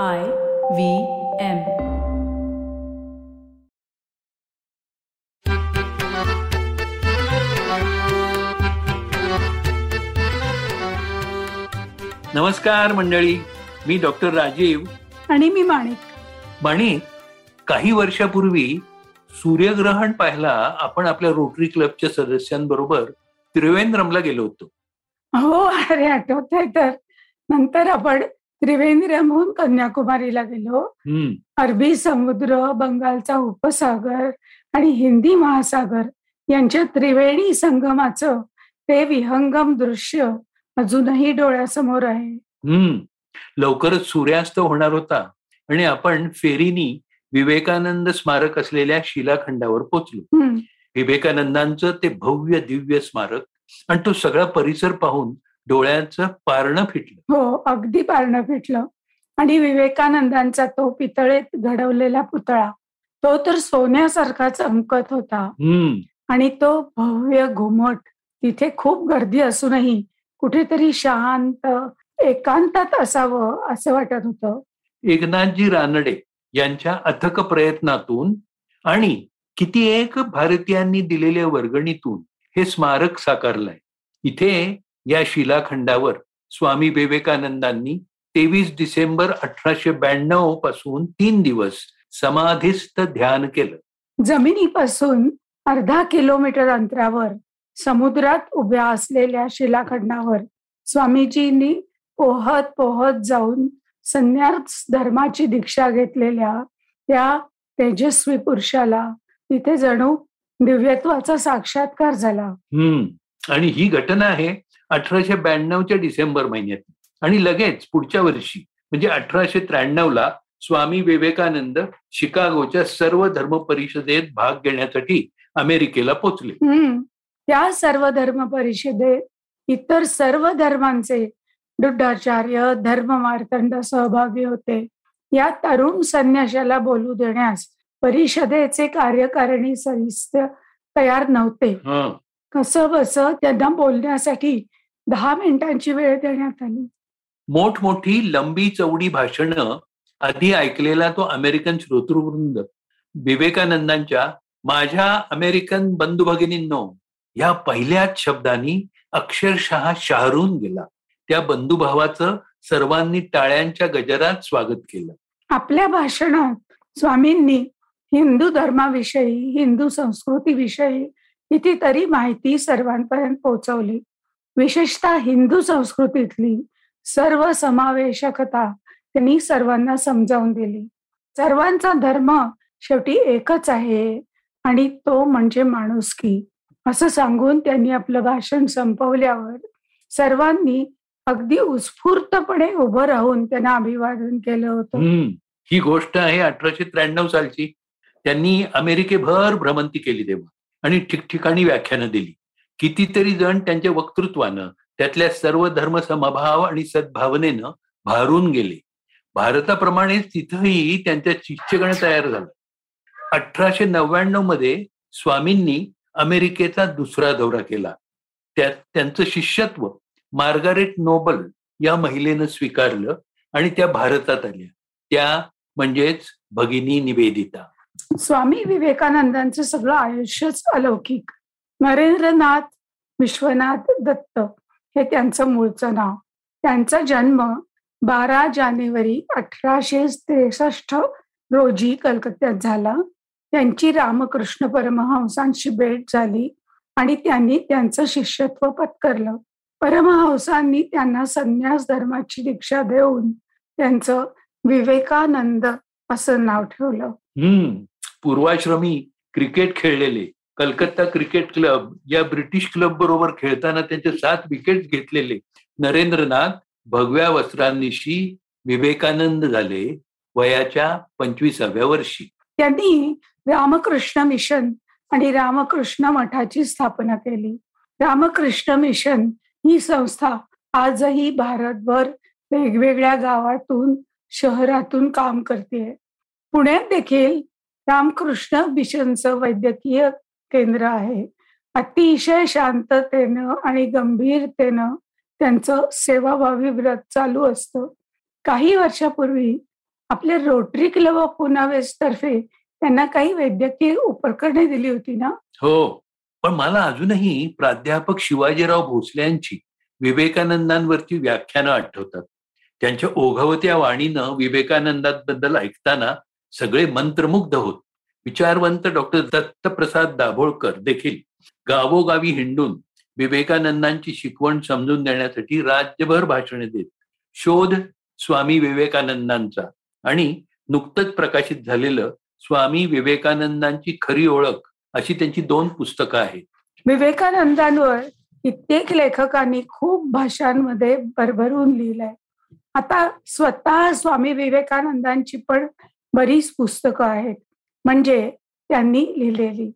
I V M. नमस्कार मंडळी मी doctor Rajiv. आणि मी माणिक. माणिक काही वर्षापूर्वी सूर्यग्रहण पाहायला आपण आपल्या रोटरी क्लबच्या सदस्यांबरोबर त्रिवेंद्रमला गेलो होतो. हो अरे आठवत आहे तर. नंतर आपण त्रिवेंद्रमहून कन्याकुमारीला गेलो. अरबी समुद्र बंगालचा उपसागर आणि हिंदी महासागर यांच्या त्रिवेणी संगमाचं ते विहंगम दृश्य अजूनही डोळ्यासमोर आहे. हम्म. लवकरच सूर्यास्त होणार होता आणि आपण फेरीनी विवेकानंद स्मारक असलेल्या शिलाखंडावर पोचलो. विवेकानंदांचं ते भव्य दिव्य स्मारक आणि तो सगळा परिसर पाहून डोळ्यांचं पारणं फिटलं. हो अगदी पारणं फिटलं. आणि विवेकानंदांचा तो पितळेत घडवलेला पुतळा तो तर सोन्यासारखा चमकत होता. आणि तो भव्य घुमट तिथे खूप गर्दी असूनही कुठेतरी शांत एकांतात असावं असं वाटत होतं. एकनाथजी रानडे यांच्या अथक प्रयत्नातून आणि किती एक भारतीयांनी दिलेल्या वर्गणीतून हे स्मारक साकारलंय. इथे या शिलाखंडावर स्वामी विवेकानंदांनी तेवीस डिसेंबर अठराशे ब्याण्णवपासून तीन दिवस समाधीस्थ ध्यान केलं. जमिनीपासून अर्धा किलोमीटर अंतरावर समुद्रात उभ्या असलेल्या शिलाखंडावर स्वामीजींनी पोहत पोहत जाऊन संन्यास धर्माची दीक्षा घेतलेल्या त्या तेजस्वी पुरुषाला तिथे जणू दिव्यत्वाचा साक्षात्कार झाला. हम्म. आणि ही घटना आहे अठराशे ब्याण्णवच्या डिसेंबर महिन्यात. आणि लगेच पुढच्या वर्षी म्हणजे अठराशे त्र्याण्णव ला स्वामी विवेकानंद शिकागोच्या सर्व धर्म परिषदेत भाग घेण्यासाठी अमेरिकेला पोचले. त्या सर्व धर्म परिषदेत इतर सर्व धर्मांचे दुड्डाचार्य धर्म मार्तंड सहभागी होते. या तरुण संन्याशाला बोलू देण्यास परिषदेचे कार्यकारिणी सदस्य तयार नव्हते. कसं बस त्यांना बोलण्यासाठी दहा मिनिटांची वेळ देण्यात आली. मोठमोठी लंबी चौडी भाषणं आधी ऐकलेला तो अमेरिकन श्रोतृवृंद विवेकानंदांच्या माझ्या अमेरिकन बंधू भगिनींनो या पहिल्याच शब्दांनी अक्षरशः शहरून गेला. त्या बंधुभावाचं सर्वांनी टाळ्यांच्या गजरात स्वागत केलं. आपल्या भाषणात स्वामींनी हिंदू धर्माविषयी हिंदू संस्कृतीविषयी कितीतरी माहिती सर्वांपर्यंत पोहोचवली. विशेषतः हिंदू संस्कृतीतली सर्व समावेशकता त्यांनी सर्वांना समजावून दिली. सर्वांचा धर्म शेवटी एकच आहे आणि तो म्हणजे माणुसकी असं सांगून त्यांनी आपलं भाषण संपवल्यावर सर्वांनी अगदी उत्स्फूर्तपणे उभं राहून त्यांना अभिवादन केलं होतं. ही गोष्ट आहे अठराशे त्र्याण्णव सालची. त्यांनी अमेरिकेभर भ्रमंती केली तेव्हा आणि ठिकठिकाणी व्याख्यानं दिली. कितीतरी जण त्यांच्या वक्तृत्वानं त्यातल्या सर्व धर्म समभाव आणि सद्भावनेनं भारून गेले. भारताप्रमाणेच तिथंही त्यांच्या शिष्यगण तयार झाला. अठराशे नव्याण्णवमध्ये स्वामींनी अमेरिकेचा दुसरा दौरा केला. त्यात त्यांचं शिष्यत्व मार्गारेट नोबल या महिलेनं स्वीकारलं आणि त्या भारतात आल्या. त्या म्हणजेच भगिनी निवेदिता. स्वामी विवेकानंदांचं सगळं आयुष्यच अलौकिक. नरेंद्रनाथ विश्वनाथ दत्त हे त्यांचं मूळचं नाव. त्यांचा जन्म बारा जानेवारी अठराशे त्रेसष्ट रोजी कलकत्त्यात झाला. त्यांची रामकृष्ण परमहंसांशी भेट झाली आणि त्यांनी त्यांचं शिष्यत्व पत्करलं. परमहंसांनी त्यांना संन्यास धर्माची दीक्षा देऊन त्यांचं विवेकानंद असं नाव ठेवलं. हम्म. पूर्वाश्रमी क्रिकेट खेळलेले. कलकत्ता क्रिकेट क्लब या ब्रिटिश क्लब बरोबर खेळताना त्यांचे सात विकेट घेतलेले नरेंद्रनाथ भगव्या वस्त्रांनीशी विवेकानंद झाले वयाच्या पंचवीसाव्या वर्षी. त्यांनी रामकृष्ण मिशन आणि रामकृष्ण मठाची स्थापना केली. रामकृष्ण मिशन ही संस्था आजही भारतभर वेगवेगळ्या गावातून शहरातून काम करते पुण्यात देखील रामकृष्ण मिशनचं वैद्यकीय केंद्र आहे. अतिशय शांततेनं आणि गंभीरतेनं त्यांचं सेवाभावी व्रत चालू असतं. काही वर्षापूर्वी आपले रोटरी क्लब ऑफ पुनावेस तर्फे त्यांना काही वैद्यकीय उपकरणे दिली होती ना? हो. पण मला अजूनही प्राध्यापक शिवाजीराव भोसले यांची विवेकानंदांवरती व्याख्यानं आठवतात. त्यांच्या ओघवत्या वाणीनं विवेकानंदांबद्दल ऐकताना सगळे मंत्रमुग्ध होत. विचारवंत डॉक्टर दत्तप्रसाद दाभोळकर देखील गावोगावी हिंडून विवेकानंदांची शिकवण समजून देण्यासाठी राज्यभर भाषणे देत. शोध स्वामी विवेकानंदांचा आणि नुकतंच प्रकाशित झालेलं स्वामी विवेकानंदांची खरी ओळख अशी त्यांची दोन पुस्तकं आहेत. विवेकानंदांवर कित्येक लेखकांनी खूप भाषांमध्ये भरभरून लिहिलंय. आता स्वतः स्वामी विवेकानंदांची पण बरीच पुस्तकं आहेत. म्हणजे त्यांनी लिहिलेली.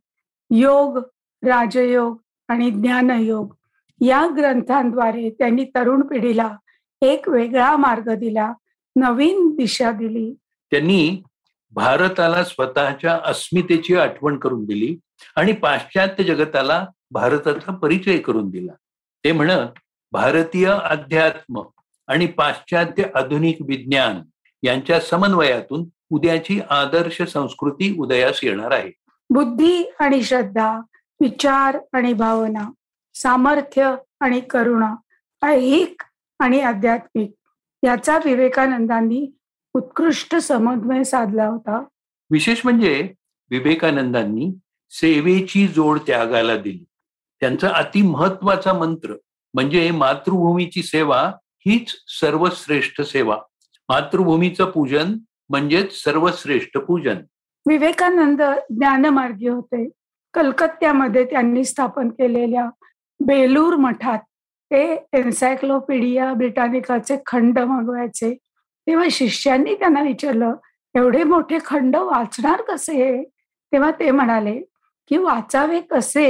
योग राजयोग आणि ज्ञानयोग या ग्रंथांद्वारे त्यांनी तरुण पिढीला एक वेगळा मार्ग दिला नवीन दिशा दिली. त्यांनी भारताला स्वतःच्या अस्मितेची आठवण करून दिली आणि पाश्चात्य जगताला भारताचा परिचय करून दिला. ते म्हण भारतीय अध्यात्म आणि पाश्चात्य आधुनिक विज्ञान यांच्या समन्वयातून उद्याची आदर्श संस्कृती उदयास येणार आहे. बुद्धी आणि श्रद्धा विचार आणि भावना सामर्थ्य आणि करुणा ऐहिक आणि आध्यात्मिक याचा विवेकानंदांनी उत्कृष्ट समन्वय साधला होता. विशेष म्हणजे विवेकानंदांनी सेवेची जोड त्यागाला दिली. त्यांचा अति महत्त्वाचा मंत्र म्हणजे मातृभूमीची सेवा हीच सर्वश्रेष्ठ सेवा. मातृभूमीचं पूजन म्हणजेच सर्वश्रेष्ठ पूजन. विवेकानंद ज्ञानमार्गी होते. कलकत्त्यामध्ये त्यांनी स्थापन केलेल्या बेलूर मठात ते एन्सायक्लोपीडिया ब्रिटानिकाचे खंड मागवायचे. तेव्हा शिष्यांनी त्यांना विचारलं एवढे मोठे खंड वाचणार कसे तेव्हा ते म्हणाले की वाचावे कसे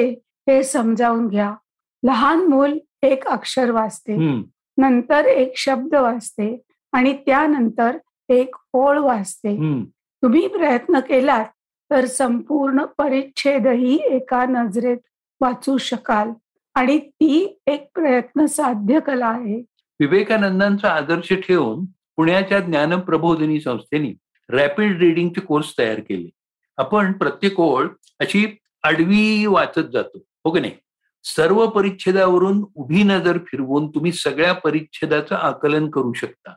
हे समजावून घ्या. लहान मूल एक अक्षर वाचते. नंतर एक शब्द वाचते आणि त्यानंतर एक ओळ वाचते तुम्ही प्रयत्न केलात तर संपूर्ण परिच्छेदही एका नजरेत वाचू शकाल. आणि ती एक प्रयत्न साध्य कला आहे. विवेकानंदांचा आदर्श ठेवून पुण्याच्या ज्ञान प्रबोधिनी संस्थेने रॅपिड रिडिंगचे कोर्स तयार केले. आपण प्रत्येक ओळ अशी आडवी वाचत जातो हो की नाही? सर्व परिच्छेदावरून उभी नजर फिरवून तुम्ही सगळ्या परिच्छेदाचं आकलन करू शकता.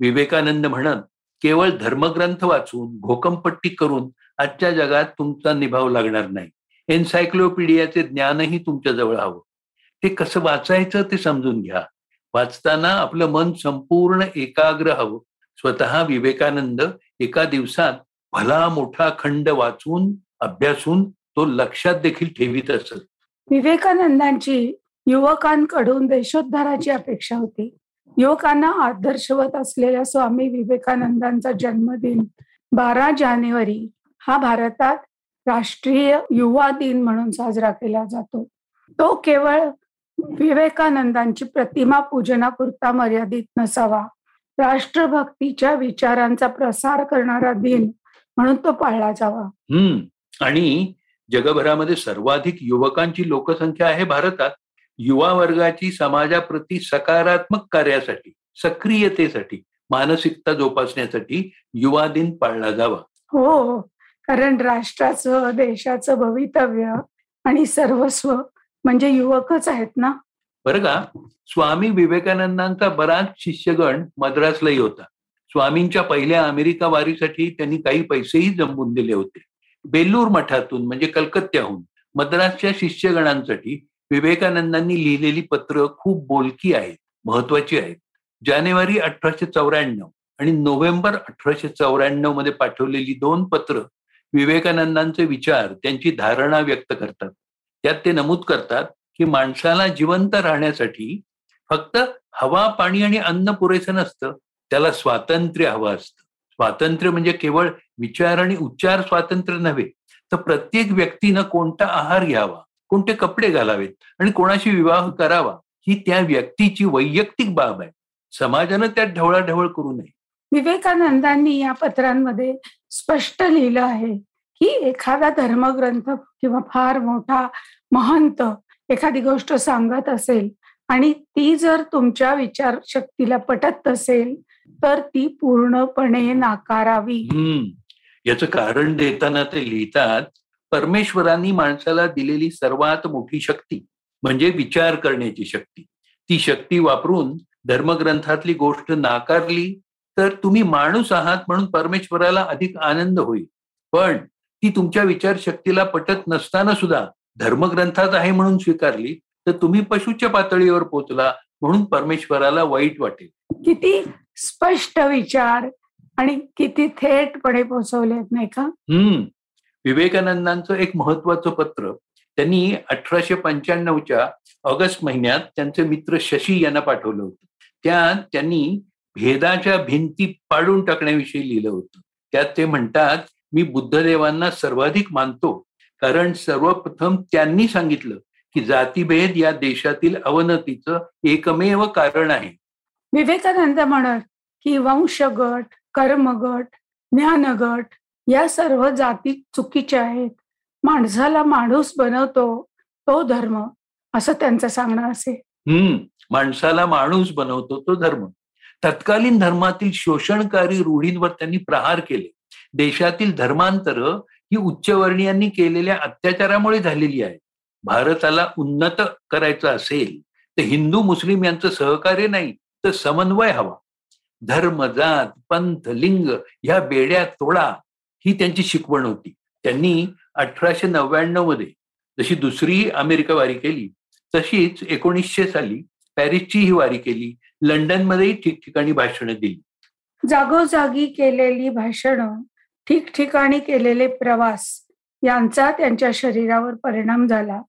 विवेकानंद म्हणत केवळ धर्मग्रंथ वाचून घोकंपट्टी करून आजच्या जगात तुमचा निभाव लागणार नाही. एन्सायक्लोपीडियाचे ज्ञानही तुमच्या जवळ हवं. ते कसं वाचायचं ते समजून घ्या. वाचताना आपलं मन संपूर्ण एकाग्र हवं. स्वतः विवेकानंद एका दिवसात भला मोठा खंड वाचून अभ्यासून तो लक्षात देखील ठेवीत असत विवेकानंदांची युवकांकडून देशोद्धाराची अपेक्षा होती. युवकांना आदर्शवत असलेल्या स्वामी विवेकानंदांचा जन्मदिन बारा जानेवारी हा भारतात राष्ट्रीय युवा दिन म्हणून साजरा केला जातो. तो केवळ विवेकानंदांची प्रतिमा पूजनापुरता मर्यादित नसावा राष्ट्रभक्तीच्या विचारांचा प्रसार करणारा दिन म्हणून तो पाळला जावा. हम्म. आणि जगभरामध्ये सर्वाधिक युवकांची लोकसंख्या आहे भारतात. युवा वर्गाची समाजाप्रती सकारात्मक कार्यासाठी सक्रियतेसाठी मानसिकता जोपासण्यासाठी युवा दिन पाळला जावा. हो कारण राष्ट्राचं देशाचं भवितव्य आणि सर्वस्व म्हणजे युवकच आहेत ना? बरं का? स्वामी विवेकानंदांचा बराच शिष्यगण मद्रासलाही होता. स्वामींच्या पहिल्या अमेरिका वारीसाठी त्यांनी काही पैसेही जमवून दिले होते. बेल्लूर मठातून म्हणजे कलकत्त्याहून मद्रासच्या शिष्यगणांसाठी विवेकानंदांनी लिहिलेली पत्र खूप बोलकी आहेत महत्वाची आहेत. जानेवारी अठराशे चौऱ्याण्णव आणि नोव्हेंबर अठराशे चौऱ्याण्णवमध्ये पाठवलेली दोन पत्र विवेकानंदांचे विचार त्यांची धारणा व्यक्त करतात. त्यात ते नमूद करतात की माणसाला जिवंत राहण्यासाठी फक्त हवा पाणी आणि अन्न पुरेसं नसतं त्याला स्वातंत्र्य हवं असतं. स्वातंत्र्य म्हणजे केवळ विचार आणि उच्चार स्वातंत्र्य नव्हे तर प्रत्येक व्यक्तीनं कोणता आहार घ्यावा? कोणते कपडे घालावेत आणि कोणाशी विवाह करावा ही त्या व्यक्तीची वैयक्तिक बाब आहे. समाजानं त्यात ढवळाढवळ करू नये. विवेकानंदांनी या पत्रांमध्ये स्पष्ट लिहिलं आहे की एखादा धर्मग्रंथ किंवा फार मोठा महंत एखादी गोष्ट सांगत असेल आणि ती जर तुमच्या विचारशक्तीला पटत असेल तर ती पूर्णपणे नाकारावी. याचं कारण देताना ते लिहितात परमेश्वरांनी माणसाला दिलेली सर्वात मोठी शक्ती म्हणजे विचार करण्याची शक्ती. ती शक्ती वापरून धर्मग्रंथातली गोष्ट नाकारली तर तुम्ही माणूस आहात म्हणून परमेश्वराला अधिक आनंद होईल. पण ती तुमच्या विचारशक्तीला पटत नसताना सुद्धा धर्मग्रंथात आहे म्हणून स्वीकारली तर तुम्ही पशुच्या पातळीवर पोचला म्हणून परमेश्वराला वाईट वाटेल. किती स्पष्ट विचार आणि किती थेटपणे पोचवलेत नाही का? हम्म. विवेकानंदांचं एक महत्वाचं पत्र. त्यांनी अठराशे पंच्याण्णवच्या ऑगस्ट महिन्यात त्यांचे मित्र शशी यांना पाठवलं होतं. त्यात त्यांनी भेदाच्या भिंती पाडून टाकण्याविषयी लिहिलं होतं. त्यात ते म्हणतात मी बुद्धदेवांना सर्वाधिक मानतो कारण सर्वप्रथम त्यांनी सांगितलं की जातीभेद या देशातील अवनतीचं एकमेव कारण आहे. विवेकानंद म्हणत की वंशगट कर्मगट ज्ञानगट या सर्व जाती चुकीच्या आहेत. माणसाला माणूस बनवतो तो धर्म. असं त्यांचं सांगणं असे हम्म. माणसाला माणूस बनवतो तो धर्म. तत्कालीन धर्मातील शोषणकारी रूढींवर त्यांनी प्रहार केले. देशातील धर्मांतर ही उच्चवर्णीयांनी केलेल्या अत्याचारामुळे झालेली आहे भारताला उन्नत करायचं असेल तर हिंदू मुस्लिम यांचं सहकार्य नाही तर समन्वय हवा. धर्म जात पंथ लिंग ह्या बेड्या तोडा. ही त्यांची शिकवण होती. त्यांनी अठराशे नव्याण्णवमध्ये जशी दुसरी अमेरिका वारी केली तशीच एकोणीसशे साली पॅरिसची ही वारी केली लंडनमध्येही ठिकठिकाणी भाषणं दिली. जागोजागी केलेली भाषणं ठिकठिकाणी केलेले प्रवास यांचा त्यांच्या शरीरावर परिणाम झाला.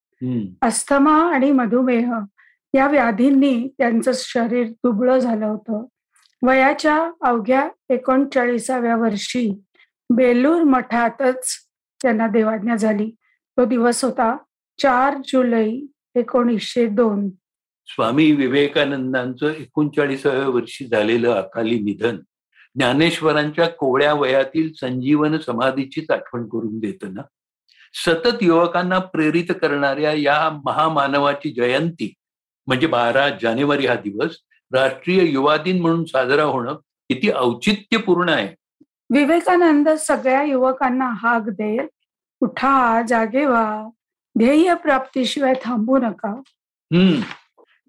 अस्थमा आणि मधुमेह या व्याधींनी त्यांचं शरीर दुबळं झालं होतं. वयाच्या अवघ्या एकोणचाळीसाव्या वर्षी बेलूर मठातच त्यांना देवाज्ञा झाली. तो दिवस होता चार जुलै एकोणीसशे दोन. स्वामी विवेकानंदांचं एकोणचाळीसाव्या वर्षी झालेलं अकाली निधन ज्ञानेश्वरांच्या कोवळ्या वयातील संजीवन समाधीचीच आठवण करून देतं ना? सतत युवकांना प्रेरित करणाऱ्या या महामानवाची जयंती म्हणजे बारा जानेवारी हा दिवस राष्ट्रीय युवा दिन म्हणून साजरा होणं किती औचित्यपूर्ण आहे. विवेकानंद सगळ्या युवकांना हाक देत उठा जागे व्हा. ध्येय प्राप्तीशिवाय थांबू नका. हम्म.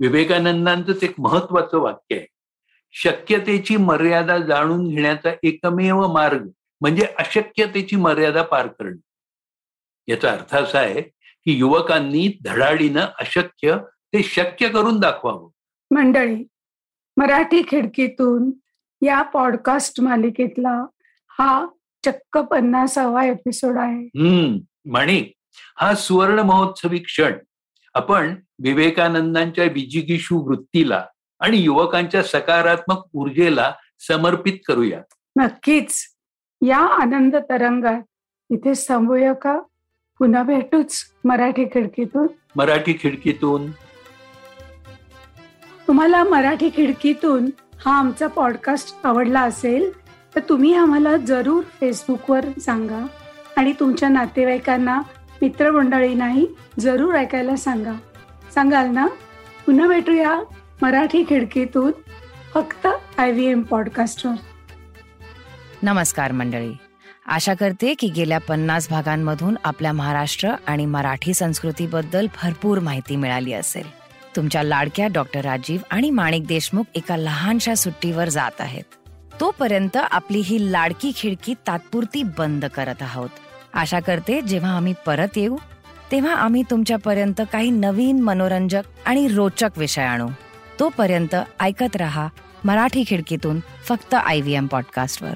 विवेकानंदांचं एक महत्वाचं वाक्य आहे. शक्यतेची मर्यादा जाणून घेण्याचा एकमेव मार्ग म्हणजे अशक्यतेची मर्यादा पार करणे. याचा अर्थ असा आहे की युवकांनी धडाडीनं अशक्य ते शक्य करून दाखवावं. मंडळी मराठी खिडकीतून या पॉडकास्ट मालिकेतला हा चक्क पन्नासावा एपिसोड आहे. माणिक हा सुवर्ण महोत्सवी क्षण. आपण विवेकानंदांच्या विजिगीषू वृत्तीला आणि युवकांच्या सकारात्मक ऊर्जेला समर्पित करूयात. नक्कीच. या आनंद तरंगात इथे थांबूया का? पुन्हा भेटूच मराठी खिडकीतून. मराठी खिडकीतून. तुम्हाला मराठी खिडकीतून हा आमचा पॉडकास्ट आवडला असेल तर तुम्ही आम्हाला जरूर फेसबुकवर सांगा आणि तुमच्या नातेवाईकांना मित्रमंडळींनाही जरूर ऐकायला सांगा. सांगाल ना? पुन्हा भेटूया मराठी खिडकीतून फक्त आय व्ही एम पॉडकास्टवर नमस्कार मंडळी. आशा करते की गेल्या पन्नास भागांमधून आपल्या महाराष्ट्र आणि मराठी संस्कृतीबद्दल भरपूर माहिती मिळाली असेल. तुमच्या लाडक्या डॉक्टर राजीव आणि माणिक देशमुख एका लहानशा सुट्टीवर जात आहेत. तोपर्यंत आपली ही लाडकी खिडकी तात्पुरती बंद करत आहोत. आशा करते जेव्हा आम्ही परत येऊ तेव्हा आम्ही तुमच्यापर्यंत काही नवीन मनोरंजक आणि रोचक विषय आणू. तोपर्यंत ऐकत रहा मराठी खिडकीतून फक्त आय व्ही एम पॉडकास्टवर.